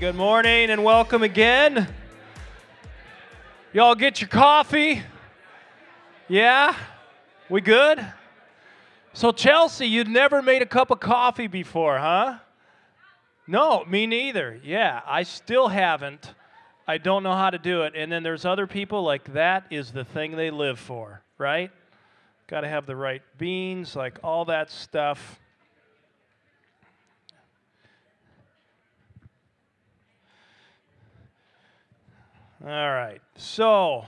Good morning and welcome again. Y'all get your coffee? Yeah? We good? So, Chelsea, you'd never made a cup of coffee before, huh? No, me neither. Yeah, I still haven't. I don't know how to do it. And then there's other people like that is the thing they live for, right? Got to have the right beans, like all that stuff. All right. So,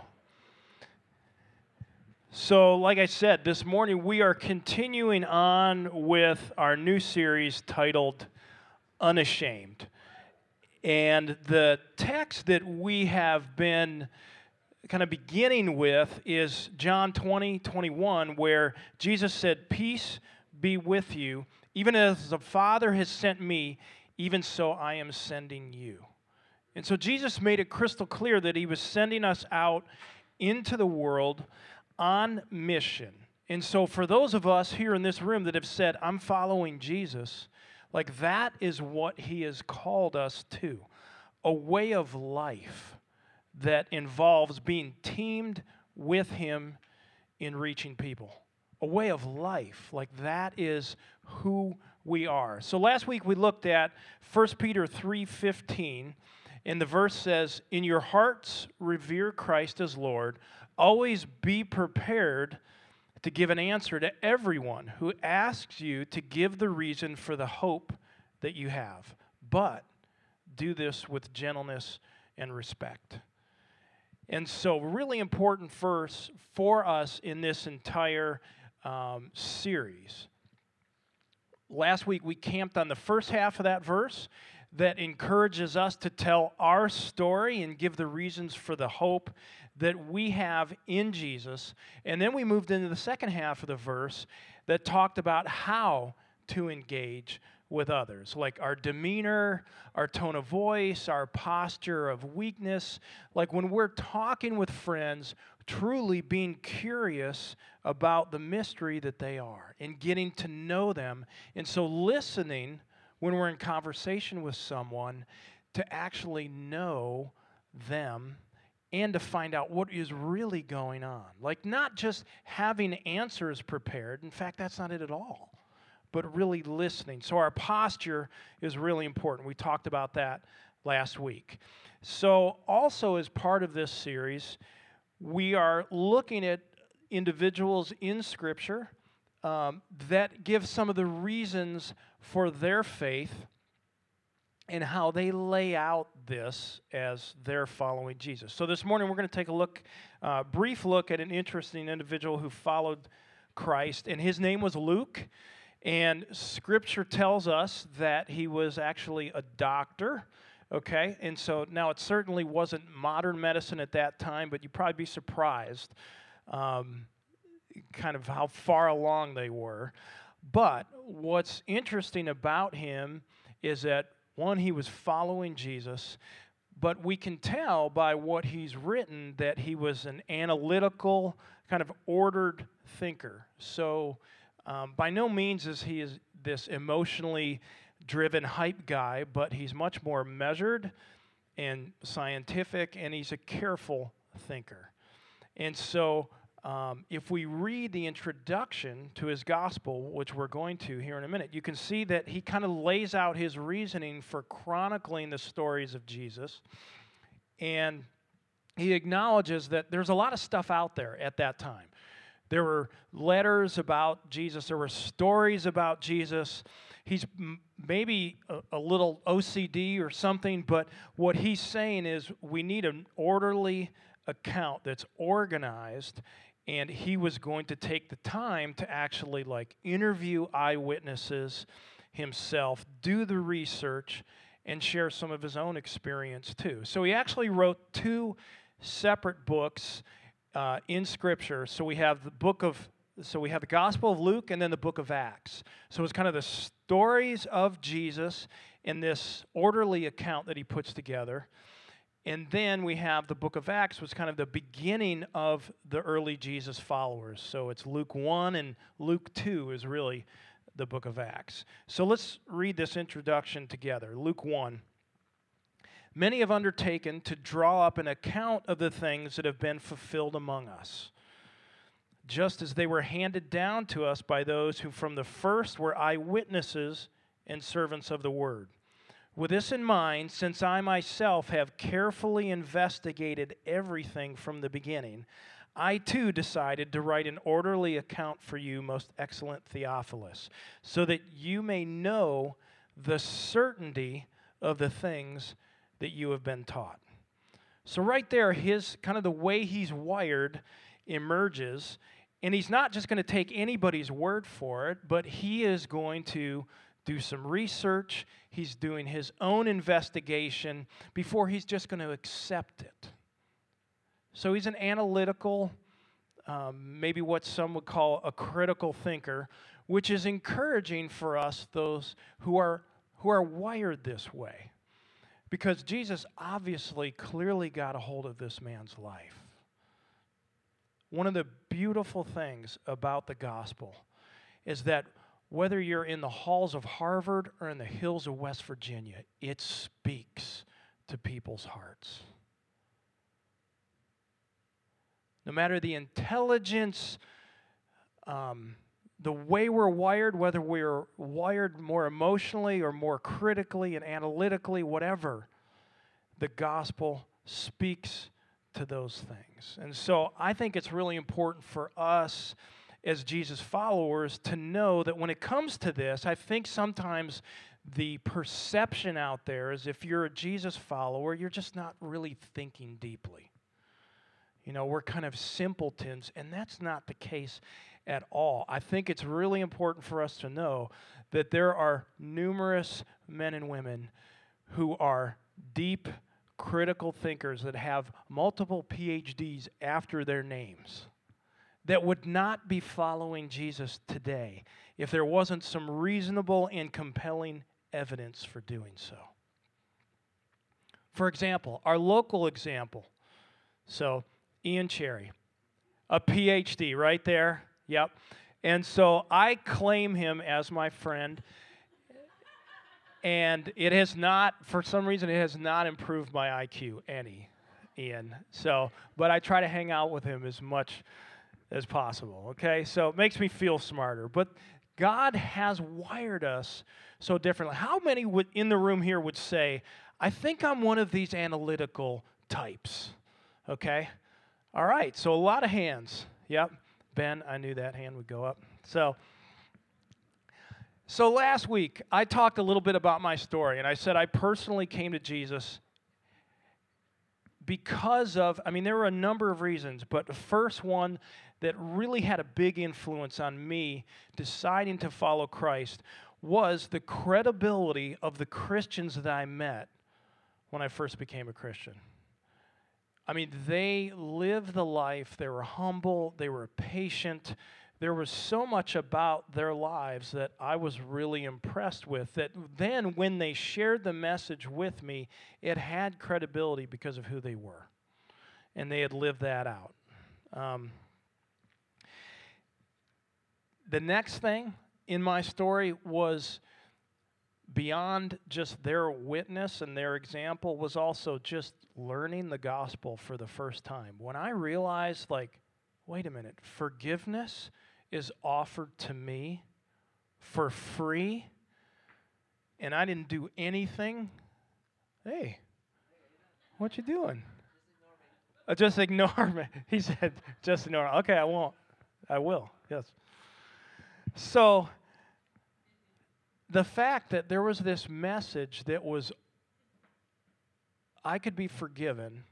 so like I said, this morning we are continuing on with our new series titled Unashamed. And the text that we have been kind of beginning with is John 20, 21, where Jesus said, Peace be with you. Even as the Father has sent me, even so I am sending you. And so Jesus made it crystal clear that he was sending us out into the world on mission. And so, for those of us here in this room that have said, I'm following Jesus, like that is what he has called us to a way of life that involves being teamed with him in reaching people. A way of life, like that is who we are. So last week we looked at 1 Peter 3:15 and the verse says, In your hearts, revere Christ as Lord. Always be prepared to give an answer to everyone who asks you to give the reason for the hope that you have. But do this with gentleness and respect. And so, really important verse for us in this entire um, series. Last week we camped on the first half of that verse, that encourages us to tell our story and give the reasons for the hope that we have in Jesus. And then we moved into the second half of the verse that talked about how to engage with others, like our demeanor, our tone of voice, our posture of weakness. Like when we're talking with friends, truly being curious about the mystery that they are and getting to know them. And so listening when we're in conversation with someone to actually know them and to find out what is really going on. Like, not just having answers prepared, in fact, that's not it at all, but really listening. So, our posture is really important. We talked about that last week. So, also as part of this series, we are looking at individuals in Scripture um, that give some of the reasons for their faith and how they lay out this as they're following Jesus. So this morning we're going to take a look, uh, brief look at an interesting individual who followed Christ, and his name was Luke. And Scripture tells us that he was actually a doctor. Okay, and so now it certainly wasn't modern medicine at that time, but you'd probably be surprised um, kind of how far along they were. But what's interesting about him is that, one, he was following Jesus, but we can tell by what he's written that he was an analytical, kind of ordered thinker. So, um, by no means is he is this emotionally driven hype guy, but he's much more measured and scientific, and he's a careful thinker. And so, um, if we read the introduction to his gospel, which we're going to here in a minute, you can see that he kind of lays out his reasoning for chronicling the stories of Jesus. And he acknowledges that there's a lot of stuff out there at that time. There were letters about Jesus, there were stories about Jesus. He's maybe a, a little OCD or something, but what he's saying is we need an orderly account that's organized and he was going to take the time to actually like interview eyewitnesses himself, do the research, and share some of his own experience too. So he actually wrote two separate books uh, in Scripture. So we have the book of so we have the Gospel of Luke and then the book of Acts. So it's kind of the stories of Jesus in this orderly account that he puts together. And then we have the book of Acts, was kind of the beginning of the early Jesus followers. So it's Luke 1 and Luke 2 is really the book of Acts. So let's read this introduction together. Luke 1. many have undertaken to draw up an account of the things that have been fulfilled among us, just as they were handed down to us by those who from the first were eyewitnesses and servants of the word. With this in mind, since I myself have carefully investigated everything from the beginning, I too decided to write an orderly account for you, most excellent Theophilus, so that you may know the certainty of the things that you have been taught. So, right there, his kind of the way he's wired emerges. And he's not just going to take anybody's word for it, but he is going to do some research. He's doing his own investigation before he's just going to accept it. So he's an analytical, um, maybe what some would call a critical thinker, which is encouraging for us, those who are, who are wired this way. Because Jesus obviously clearly got a hold of this man's life. One of the beautiful things about the gospel is that whether you're in the halls of Harvard or in the hills of West Virginia, it speaks to people's hearts. No matter the intelligence, um, the way we're wired, whether we're wired more emotionally or more critically and analytically, whatever, the gospel speaks to those things. And so I think it's really important for us as Jesus followers to know that when it comes to this, I think sometimes the perception out there is if you're a Jesus follower, you're just not really thinking deeply. You know, we're kind of simpletons, and that's not the case at all. I think it's really important for us to know that there are numerous men and women who are deep critical thinkers that have multiple PhDs after their names that would not be following Jesus today if there wasn't some reasonable and compelling evidence for doing so. For example, our local example. So, Ian Cherry, a PhD right there. Yep. And so I claim him as my friend. And it has not, for some reason, it has not improved my IQ any, Ian. So, but I try to hang out with him as much as possible, okay? So it makes me feel smarter. But God has wired us so differently. How many would, in the room here would say, I think I'm one of these analytical types, okay? All right, so a lot of hands. Yep. Ben, I knew that hand would go up. So, so last week, I talked a little bit about my story, and I said I personally came to Jesus because of, I mean, there were a number of reasons, but the first one that really had a big influence on me deciding to follow Christ was the credibility of the Christians that I met when I first became a Christian. I mean, they lived the life, they were humble, they were patient. There was so much about their lives that I was really impressed with. That then, when they shared the message with me, it had credibility because of who they were. And they had lived that out. Um, the next thing in my story was beyond just their witness and their example was also just learning the gospel for the first time. When I realized, like, wait a minute, forgiveness is offered to me for free, and I didn't do anything. Hey, what you doing? Uh, just ignore me. He said, just ignore me. Okay, I won't. I will, yes. So, the fact that there was this message that was, I could be forgiven,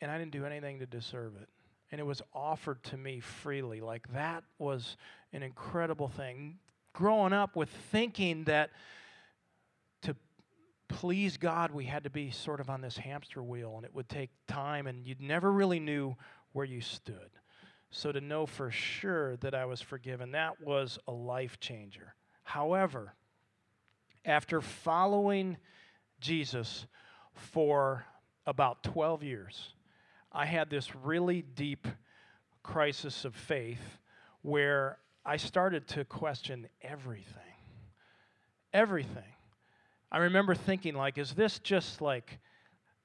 and I didn't do anything to deserve it. And it was offered to me freely. Like, that was an incredible thing. Growing up with thinking that to please God, we had to be sort of on this hamster wheel, and it would take time, and you never really knew where you stood. So to know for sure that I was forgiven, that was a life changer. However, after following Jesus for about 12 years, I had this really deep crisis of faith where I started to question everything. Everything. I remember thinking like is this just like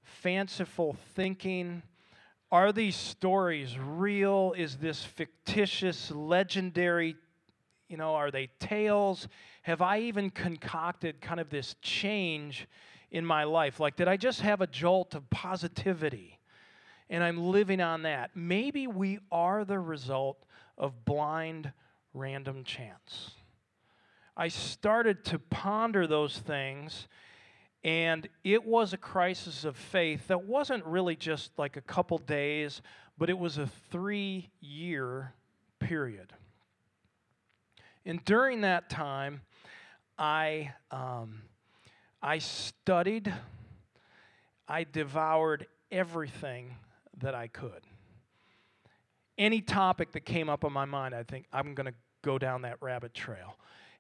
fanciful thinking? Are these stories real? Is this fictitious, legendary? You know, are they tales? Have I even concocted kind of this change in my life? Like, did I just have a jolt of positivity and I'm living on that? Maybe we are the result of blind, random chance. I started to ponder those things and it was a crisis of faith that wasn't really just like a couple days, but it was a three year period. And during that time, I, um, I studied, I devoured everything that I could. Any topic that came up in my mind, I think I'm going to go down that rabbit trail.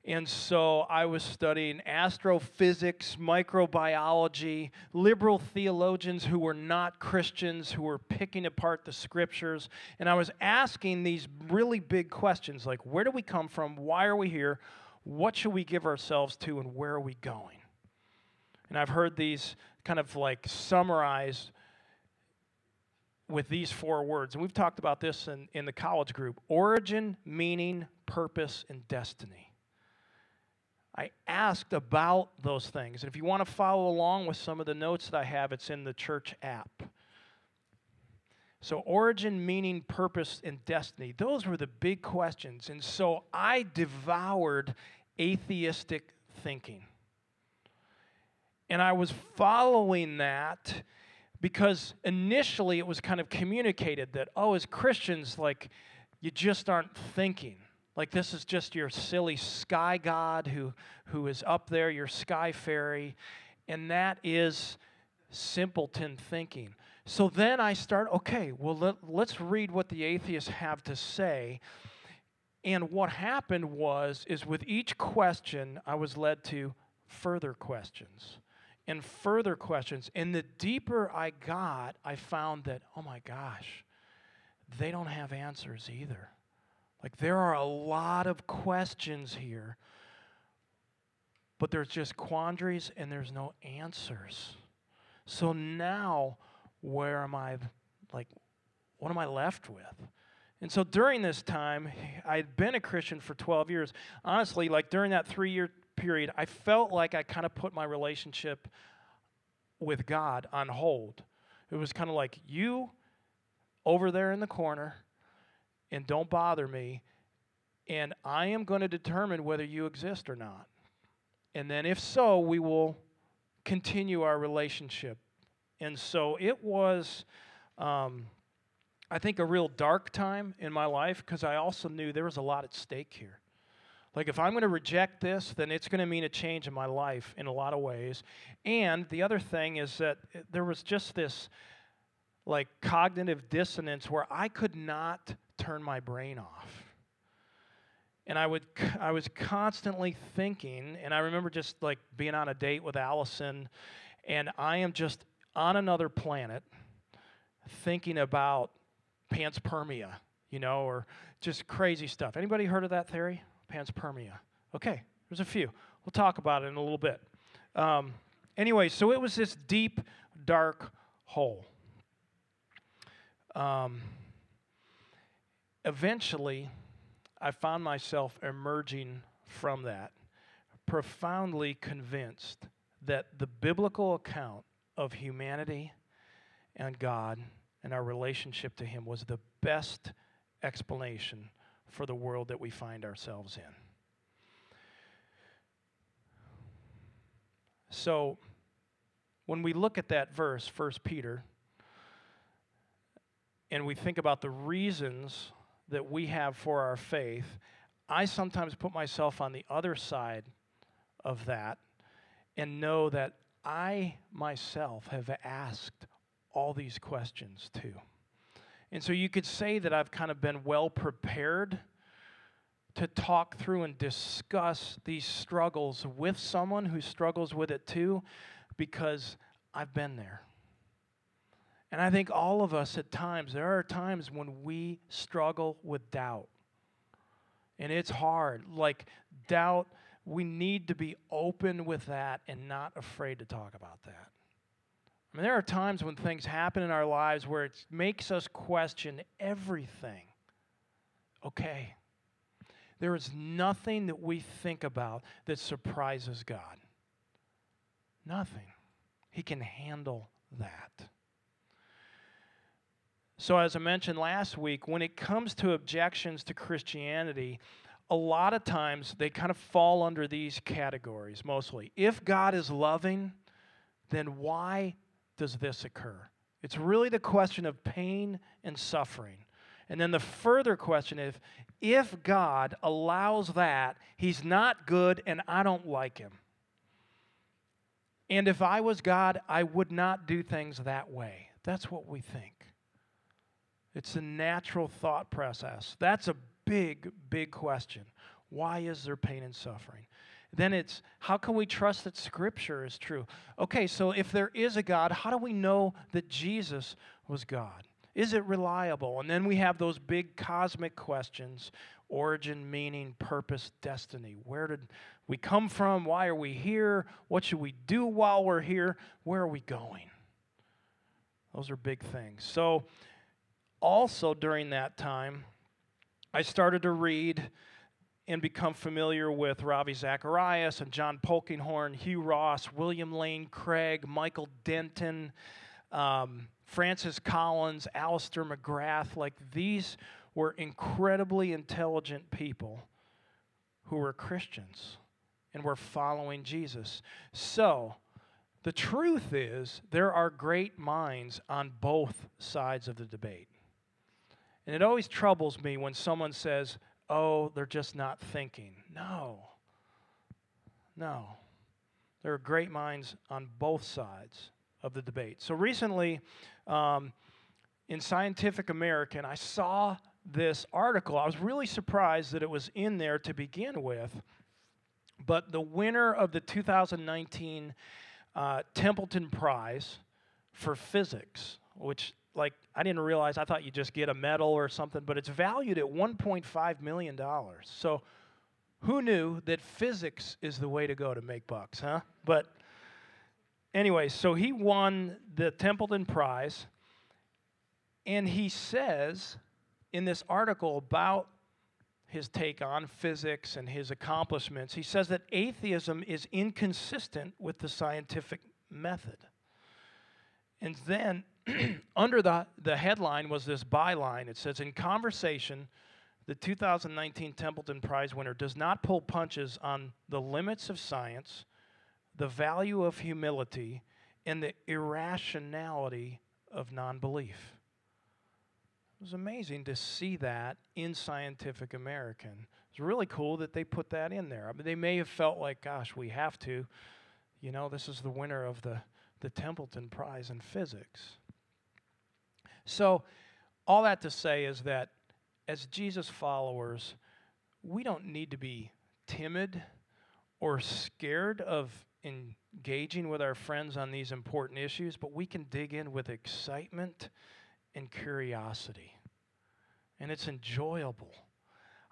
And so I was studying astrophysics, microbiology, liberal theologians who were not Christians, who were picking apart the scriptures. And I was asking these really big questions like, where do we come from? Why are we here? What should we give ourselves to? And where are we going? And I've heard these kind of like summarized with these four words. And we've talked about this in, in the college group origin, meaning, purpose, and destiny. I asked about those things. And if you want to follow along with some of the notes that I have, it's in the church app. So, origin, meaning, purpose, and destiny, those were the big questions. And so I devoured atheistic thinking. And I was following that because initially it was kind of communicated that, oh, as Christians, like, you just aren't thinking. Like this is just your silly sky god who, who is up there, your sky fairy. And that is simpleton thinking. So then I start, okay, well, let, let's read what the atheists have to say. And what happened was, is with each question, I was led to further questions and further questions. And the deeper I got, I found that, oh my gosh, they don't have answers either. Like there are a lot of questions here, but there's just quandaries and there's no answers. So now, where am I? Like, what am I left with? And so during this time, I'd been a Christian for 12 years. Honestly, like during that three year period, I felt like I kind of put my relationship with God on hold. It was kind of like, you over there in the corner, and don't bother me, and I am going to determine whether you exist or not. And then, if so, we will continue our relationship. And so it was, um, I think, a real dark time in my life because I also knew there was a lot at stake here. Like, if I'm going to reject this, then it's going to mean a change in my life in a lot of ways. And the other thing is that there was just this, like, cognitive dissonance where I could not turn my brain off. And I would I was constantly thinking, and I remember just like being on a date with Allison, and I am just on another planet thinking about panspermia, you know, or just crazy stuff. Anybody heard of that theory? Panspermia. Okay, there's a few. We'll talk about it in a little bit. Um, anyway, so it was this deep, dark hole. Um, eventually, I found myself emerging from that, profoundly convinced that the biblical account of humanity and God and our relationship to Him was the best explanation for the world that we find ourselves in. So, when we look at that verse, 1 Peter, and we think about the reasons that we have for our faith, I sometimes put myself on the other side of that and know that I myself have asked all these questions too. And so you could say that I've kind of been well prepared to talk through and discuss these struggles with someone who struggles with it too, because I've been there. And I think all of us at times, there are times when we struggle with doubt. And it's hard. Like, doubt, we need to be open with that and not afraid to talk about that. I mean, there are times when things happen in our lives where it makes us question everything. Okay. There is nothing that we think about that surprises God. Nothing. He can handle that. So, as I mentioned last week, when it comes to objections to Christianity, a lot of times they kind of fall under these categories mostly. If God is loving, then why does this occur? It's really the question of pain and suffering. And then the further question is if God allows that, he's not good and I don't like him. And if I was God, I would not do things that way. That's what we think. It's a natural thought process. That's a big, big question. Why is there pain and suffering? Then it's how can we trust that Scripture is true? Okay, so if there is a God, how do we know that Jesus was God? Is it reliable? And then we have those big cosmic questions origin, meaning, purpose, destiny. Where did we come from? Why are we here? What should we do while we're here? Where are we going? Those are big things. So, also during that time, I started to read and become familiar with Ravi Zacharias and John Polkinghorne, Hugh Ross, William Lane Craig, Michael Denton, um, Francis Collins, Alister McGrath. Like these were incredibly intelligent people who were Christians and were following Jesus. So, the truth is, there are great minds on both sides of the debate. And it always troubles me when someone says, oh, they're just not thinking. No. No. There are great minds on both sides of the debate. So recently, um, in Scientific American, I saw this article. I was really surprised that it was in there to begin with. But the winner of the 2019 uh, Templeton Prize for Physics, which like I didn't realize. I thought you just get a medal or something, but it's valued at 1.5 million dollars. So who knew that physics is the way to go to make bucks, huh? But anyway, so he won the Templeton Prize, and he says in this article about his take on physics and his accomplishments, he says that atheism is inconsistent with the scientific method. And then under the, the headline was this byline. It says, In conversation, the 2019 Templeton Prize winner does not pull punches on the limits of science, the value of humility, and the irrationality of non belief. It was amazing to see that in Scientific American. It's really cool that they put that in there. I mean, they may have felt like, gosh, we have to. You know, this is the winner of the, the Templeton Prize in Physics. So, all that to say is that as Jesus followers, we don't need to be timid or scared of engaging with our friends on these important issues, but we can dig in with excitement and curiosity. And it's enjoyable.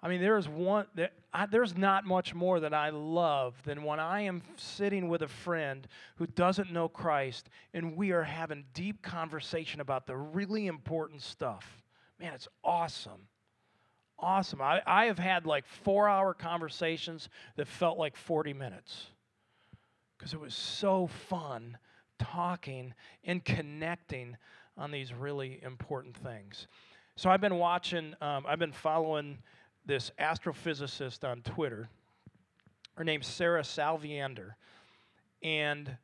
I mean, there's one that I, there's not much more that I love than when I am sitting with a friend who doesn't know Christ and we are having deep conversation about the really important stuff. Man, it's awesome. Awesome. I, I have had like four hour conversations that felt like 40 minutes because it was so fun talking and connecting on these really important things. So I've been watching, um, I've been following this astrophysicist on Twitter. Her name's Sarah Salviander. And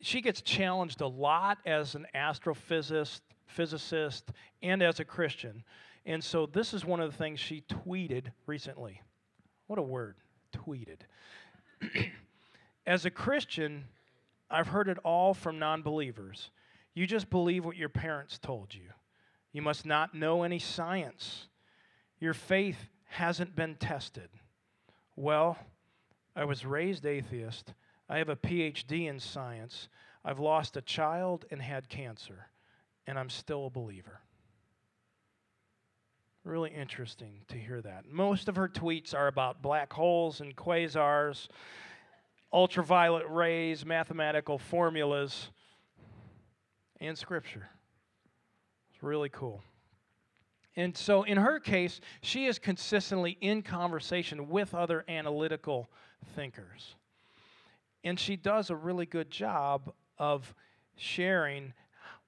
she gets challenged a lot as an astrophysicist physicist and as a Christian. And so this is one of the things she tweeted recently. What a word, tweeted. as a Christian, I've heard it all from non believers. You just believe what your parents told you. You must not know any science. Your faith hasn't been tested. Well, I was raised atheist. I have a PhD in science. I've lost a child and had cancer, and I'm still a believer. Really interesting to hear that. Most of her tweets are about black holes and quasars, ultraviolet rays, mathematical formulas. and Scripture. It's really cool. And so, in her case, she is consistently in conversation with other analytical thinkers. And she does a really good job of sharing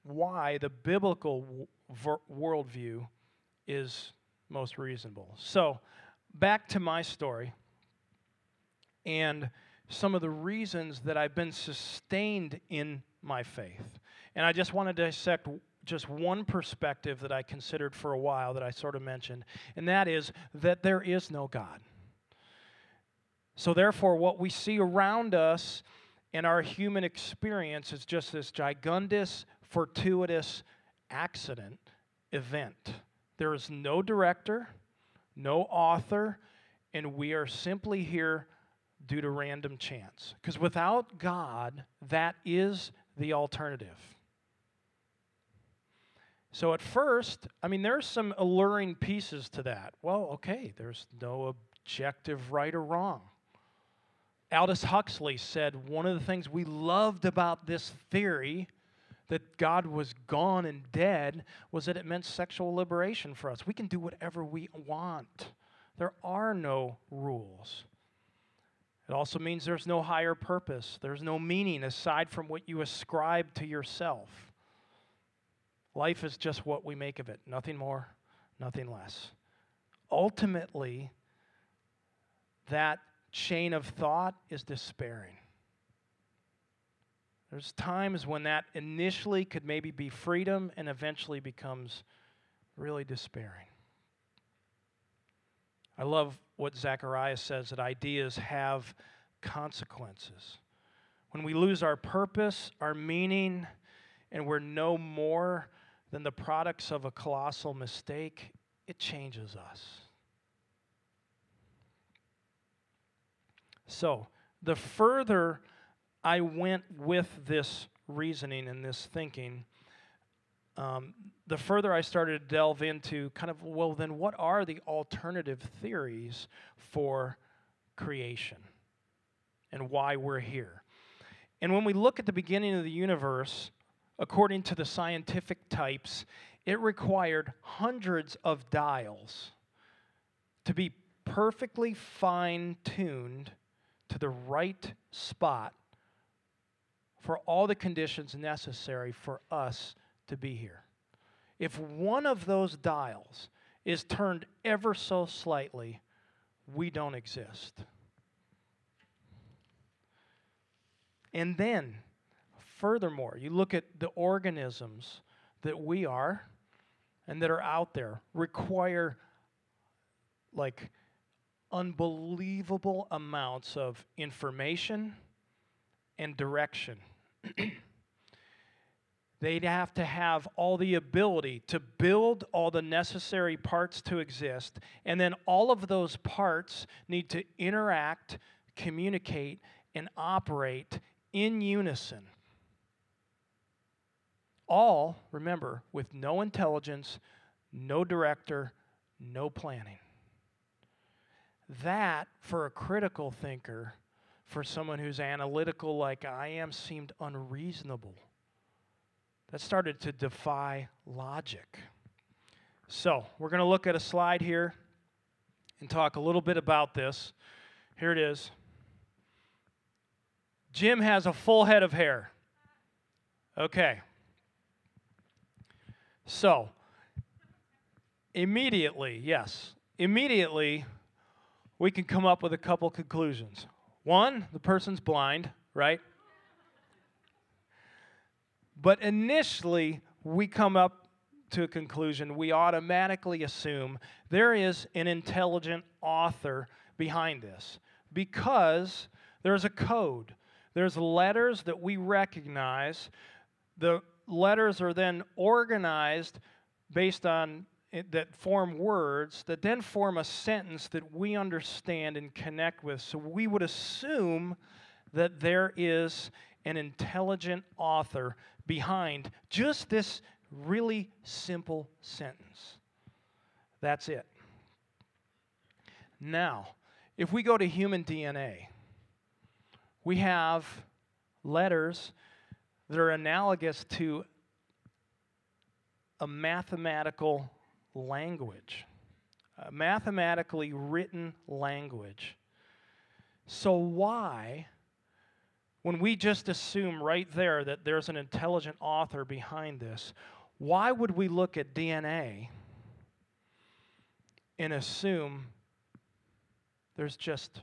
why the biblical worldview is most reasonable. So, back to my story and some of the reasons that I've been sustained in my faith. And I just want to dissect just one perspective that I considered for a while that I sort of mentioned, and that is that there is no God. So, therefore, what we see around us in our human experience is just this gigundous, fortuitous accident event. There is no director, no author, and we are simply here due to random chance. Because without God, that is the alternative. So at first, I mean, there's some alluring pieces to that. Well, okay, there's no objective right or wrong. Aldous Huxley said one of the things we loved about this theory that God was gone and dead was that it meant sexual liberation for us. We can do whatever we want, there are no rules. It also means there's no higher purpose, there's no meaning aside from what you ascribe to yourself. Life is just what we make of it, nothing more, nothing less. Ultimately, that chain of thought is despairing. There's times when that initially could maybe be freedom and eventually becomes really despairing. I love what Zacharias says that ideas have consequences. When we lose our purpose, our meaning, and we're no more than the products of a colossal mistake, it changes us. So, the further I went with this reasoning and this thinking, um, the further I started to delve into kind of, well, then what are the alternative theories for creation and why we're here? And when we look at the beginning of the universe, according to the scientific types, it required hundreds of dials to be perfectly fine tuned to the right spot for all the conditions necessary for us to be here. If one of those dials is turned ever so slightly, we don't exist. And then, furthermore, you look at the organisms that we are and that are out there require like unbelievable amounts of information and direction. They'd have to have all the ability to build all the necessary parts to exist, and then all of those parts need to interact, communicate, and operate in unison. All, remember, with no intelligence, no director, no planning. That, for a critical thinker, for someone who's analytical like I am, seemed unreasonable that started to defy logic. So, we're going to look at a slide here and talk a little bit about this. Here it is. Jim has a full head of hair. Okay. So, immediately, yes, immediately, we can come up with a couple conclusions. One, the person's blind, right? But initially, we come up to a conclusion. We automatically assume there is an intelligent author behind this because there's a code. There's letters that we recognize. The letters are then organized based on that form words that then form a sentence that we understand and connect with. So we would assume that there is an intelligent author behind just this really simple sentence. That's it. Now, if we go to human DNA, we have letters that are analogous to a mathematical language, a mathematically written language. So, why, when we just assume right there that there's an intelligent author behind this, why would we look at DNA and assume there's just,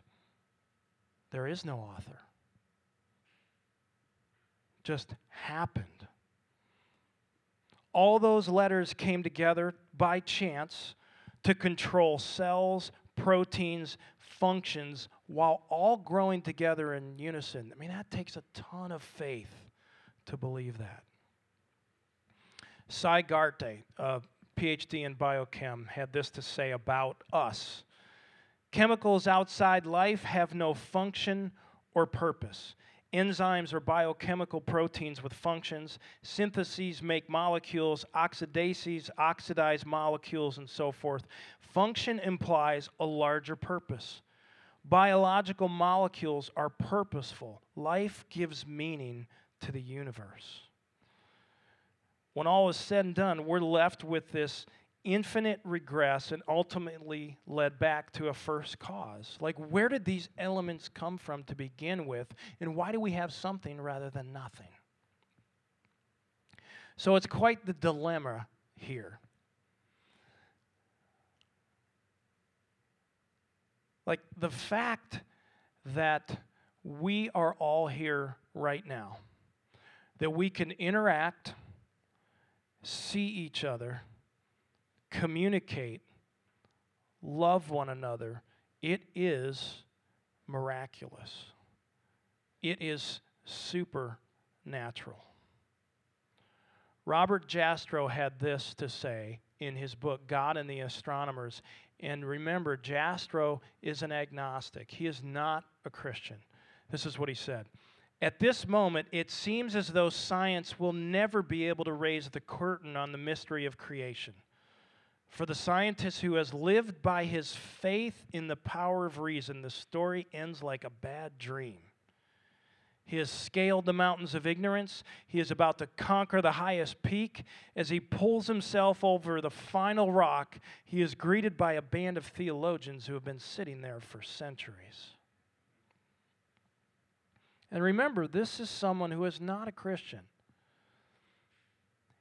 there is no author? Just happened. All those letters came together by chance to control cells, proteins, functions, while all growing together in unison. I mean, that takes a ton of faith to believe that. Sy Garte, a PhD in biochem, had this to say about us Chemicals outside life have no function or purpose. Enzymes are biochemical proteins with functions. Synthases make molecules, oxidases oxidize molecules, and so forth. Function implies a larger purpose. Biological molecules are purposeful. Life gives meaning to the universe. When all is said and done, we're left with this infinite regress and ultimately led back to a first cause. Like, where did these elements come from to begin with, and why do we have something rather than nothing? So, it's quite the dilemma here. Like, the fact that we are all here right now, that we can interact, see each other, communicate, love one another, it is miraculous. It is supernatural. Robert Jastrow had this to say in his book, God and the Astronomers. And remember, Jastrow is an agnostic, he is not a Christian. This is what he said. At this moment, it seems as though science will never be able to raise the curtain on the mystery of creation. For the scientist who has lived by his faith in the power of reason, the story ends like a bad dream. He has scaled the mountains of ignorance. He is about to conquer the highest peak. As he pulls himself over the final rock, he is greeted by a band of theologians who have been sitting there for centuries. And remember, this is someone who is not a Christian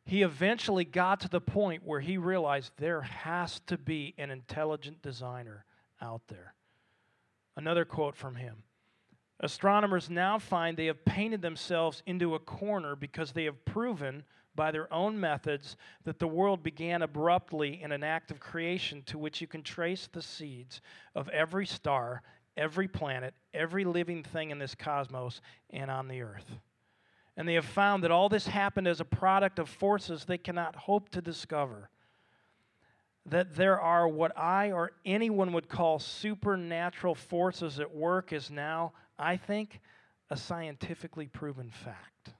he eventually got to the point where he realized there has to be an intelligent designer out there. Another quote from him Astronomers now find they have painted themselves into a corner because they have proven by their own methods that the world began abruptly in an act of creation to which you can trace the seeds of every star, every planet, every living thing in this cosmos and on the earth. And they have found that all this happened as a product of forces they cannot hope to discover. That there are what I or anyone would call supernatural forces at work is now, I think, a scientifically proven fact.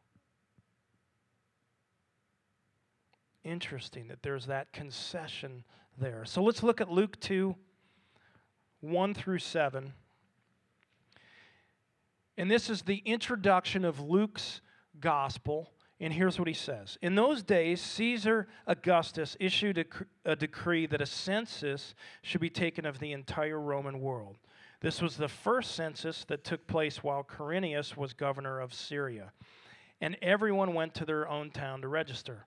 Interesting that there's that concession there. So let's look at Luke 2 1 through 7. And this is the introduction of Luke's gospel. And here's what he says In those days, Caesar Augustus issued a, a, decree that a census should be taken of the entire Roman world. This was the first census that took place while Quirinius was governor of Syria. And everyone went to their own town to register.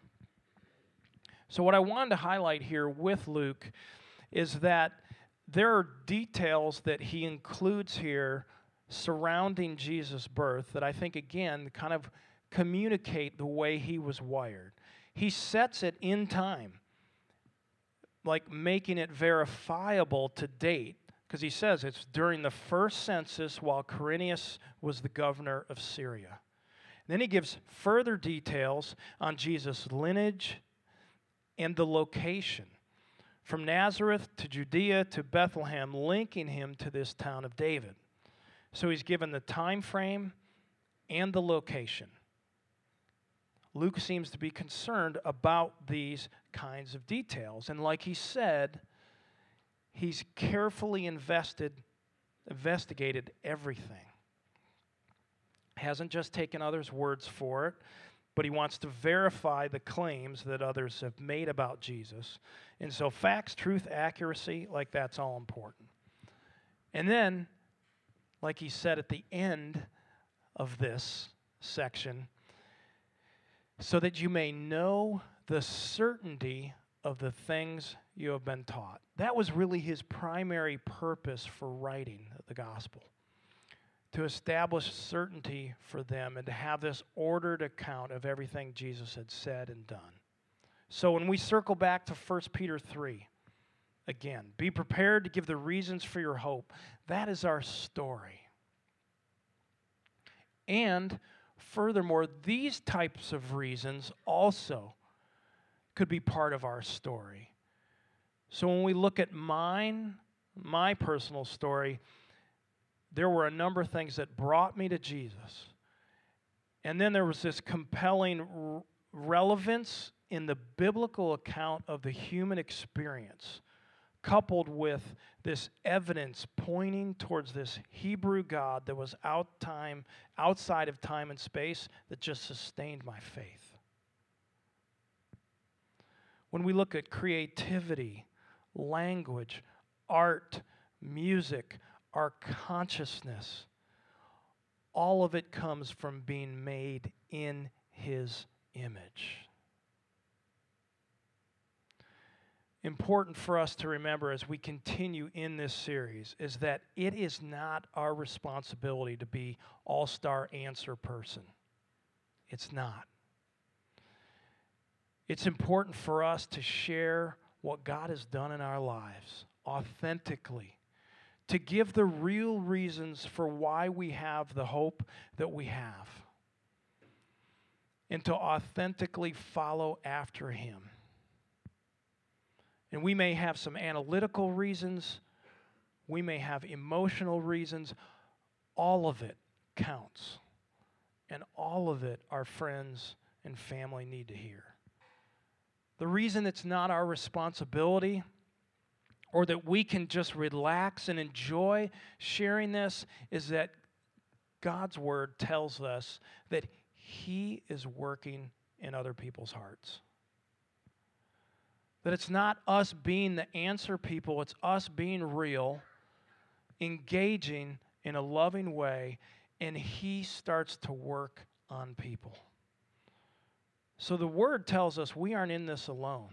So, what I wanted to highlight here with Luke is that there are details that he includes here surrounding Jesus' birth that I think, again, kind of communicate the way he was wired. He sets it in time, like making it verifiable to date, because he says it's during the first census while Quirinius was the governor of Syria. Then he gives further details on Jesus' lineage and the location. from Nazareth to Judea to Bethlehem, linking him to this town of David. So he's given the time frame and the location. Luke seems to be concerned about these kinds of details. And like he said, he's carefully invested, investigated everything. Hasn't just taken others' words for it, but he wants to verify the claims that others have made about Jesus. And so, facts, truth, accuracy, like that's all important. And then, like he said at the end of this section, so that you may know the certainty of the things you have been taught. That was really his primary purpose for writing the gospel to establish certainty for them and to have this ordered account of everything Jesus had said and done. So when we circle back to 1 Peter 3, again, be prepared to give the reasons for your hope. That is our story. And Furthermore, these types of reasons also could be part of our story. So when we look at mine, my personal story, there were a number of things that brought me to Jesus. And then there was this compelling r- relevance in the biblical account of the human experience coupled with this evidence pointing towards this Hebrew God that was out time, outside of time and space that just sustained my faith. When we look at creativity, language, art, music, our consciousness, all of it comes from being made in His image. important for us to remember as we continue in this series is that it is not our responsibility to be all star answer person. It's not. It's important for us to share what God has done in our lives authentically, to give the real reasons for why we have the hope that we have, and to authentically follow after Him. And we may have some analytical reasons, we may have emotional reasons. All of it counts. And all of it our friends and family need to hear. The reason it's not our responsibility or that we can just relax and enjoy sharing this is that God's word tells us that He is working in other people's hearts. That it's not us being the answer people, it's us being real, engaging in a loving way, and He starts to work on people. So the Word tells us we aren't in this alone.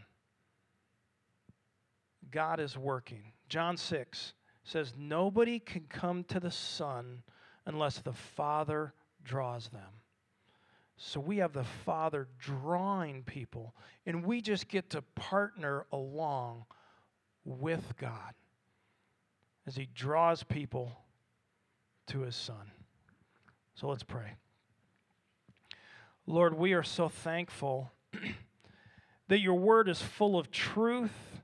God is working. John 6 says, Nobody can come to the Son unless the Father draws them. So we have the Father drawing people, and we just get to partner along with God as He draws people to His Son. So let's pray. Lord, we are so thankful that your word is full of truth,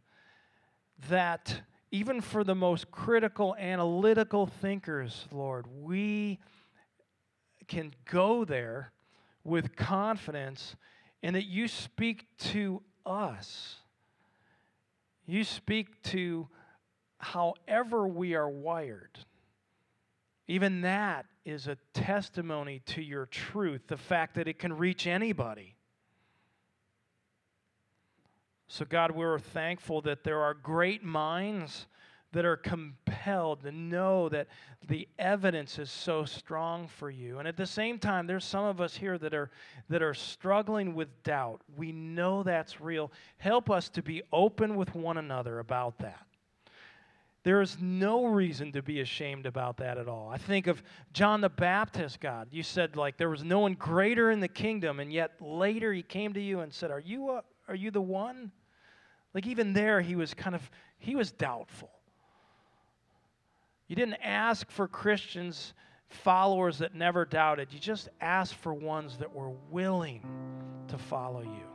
that even for the most critical, analytical thinkers, Lord, we can go there with confidence and that you speak to us. You speak to however we are wired. Even that is a testimony to your truth, the fact that it can reach anybody. So, God, we're thankful that there are great minds that are compelled to know that the evidence is so strong for you. And at the same time, there's some of us here that are that are struggling with doubt. We know that's real. Help us to be open with one another about that. There is no reason to be ashamed about that at all. I think of John the Baptist, God. You said like there was no one greater in the kingdom, and yet later he came to you and said, "Are you a, are you the one?" Like even there, he was kind of he was doubtful. You didn't ask for Christians, followers that never doubted. You just asked for ones that were willing to follow you.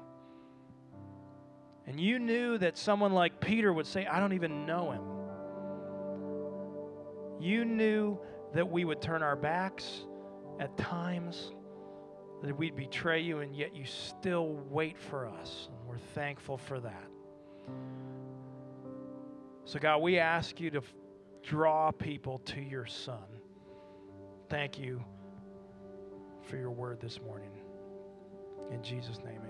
And you knew that someone like Peter would say, I don't even know him. You knew that we would turn our backs at times, that we'd betray you, and yet you still wait for us. We're thankful for that. So, God, we ask you to draw people to your Son. Thank you for your word this morning. In Jesus' name,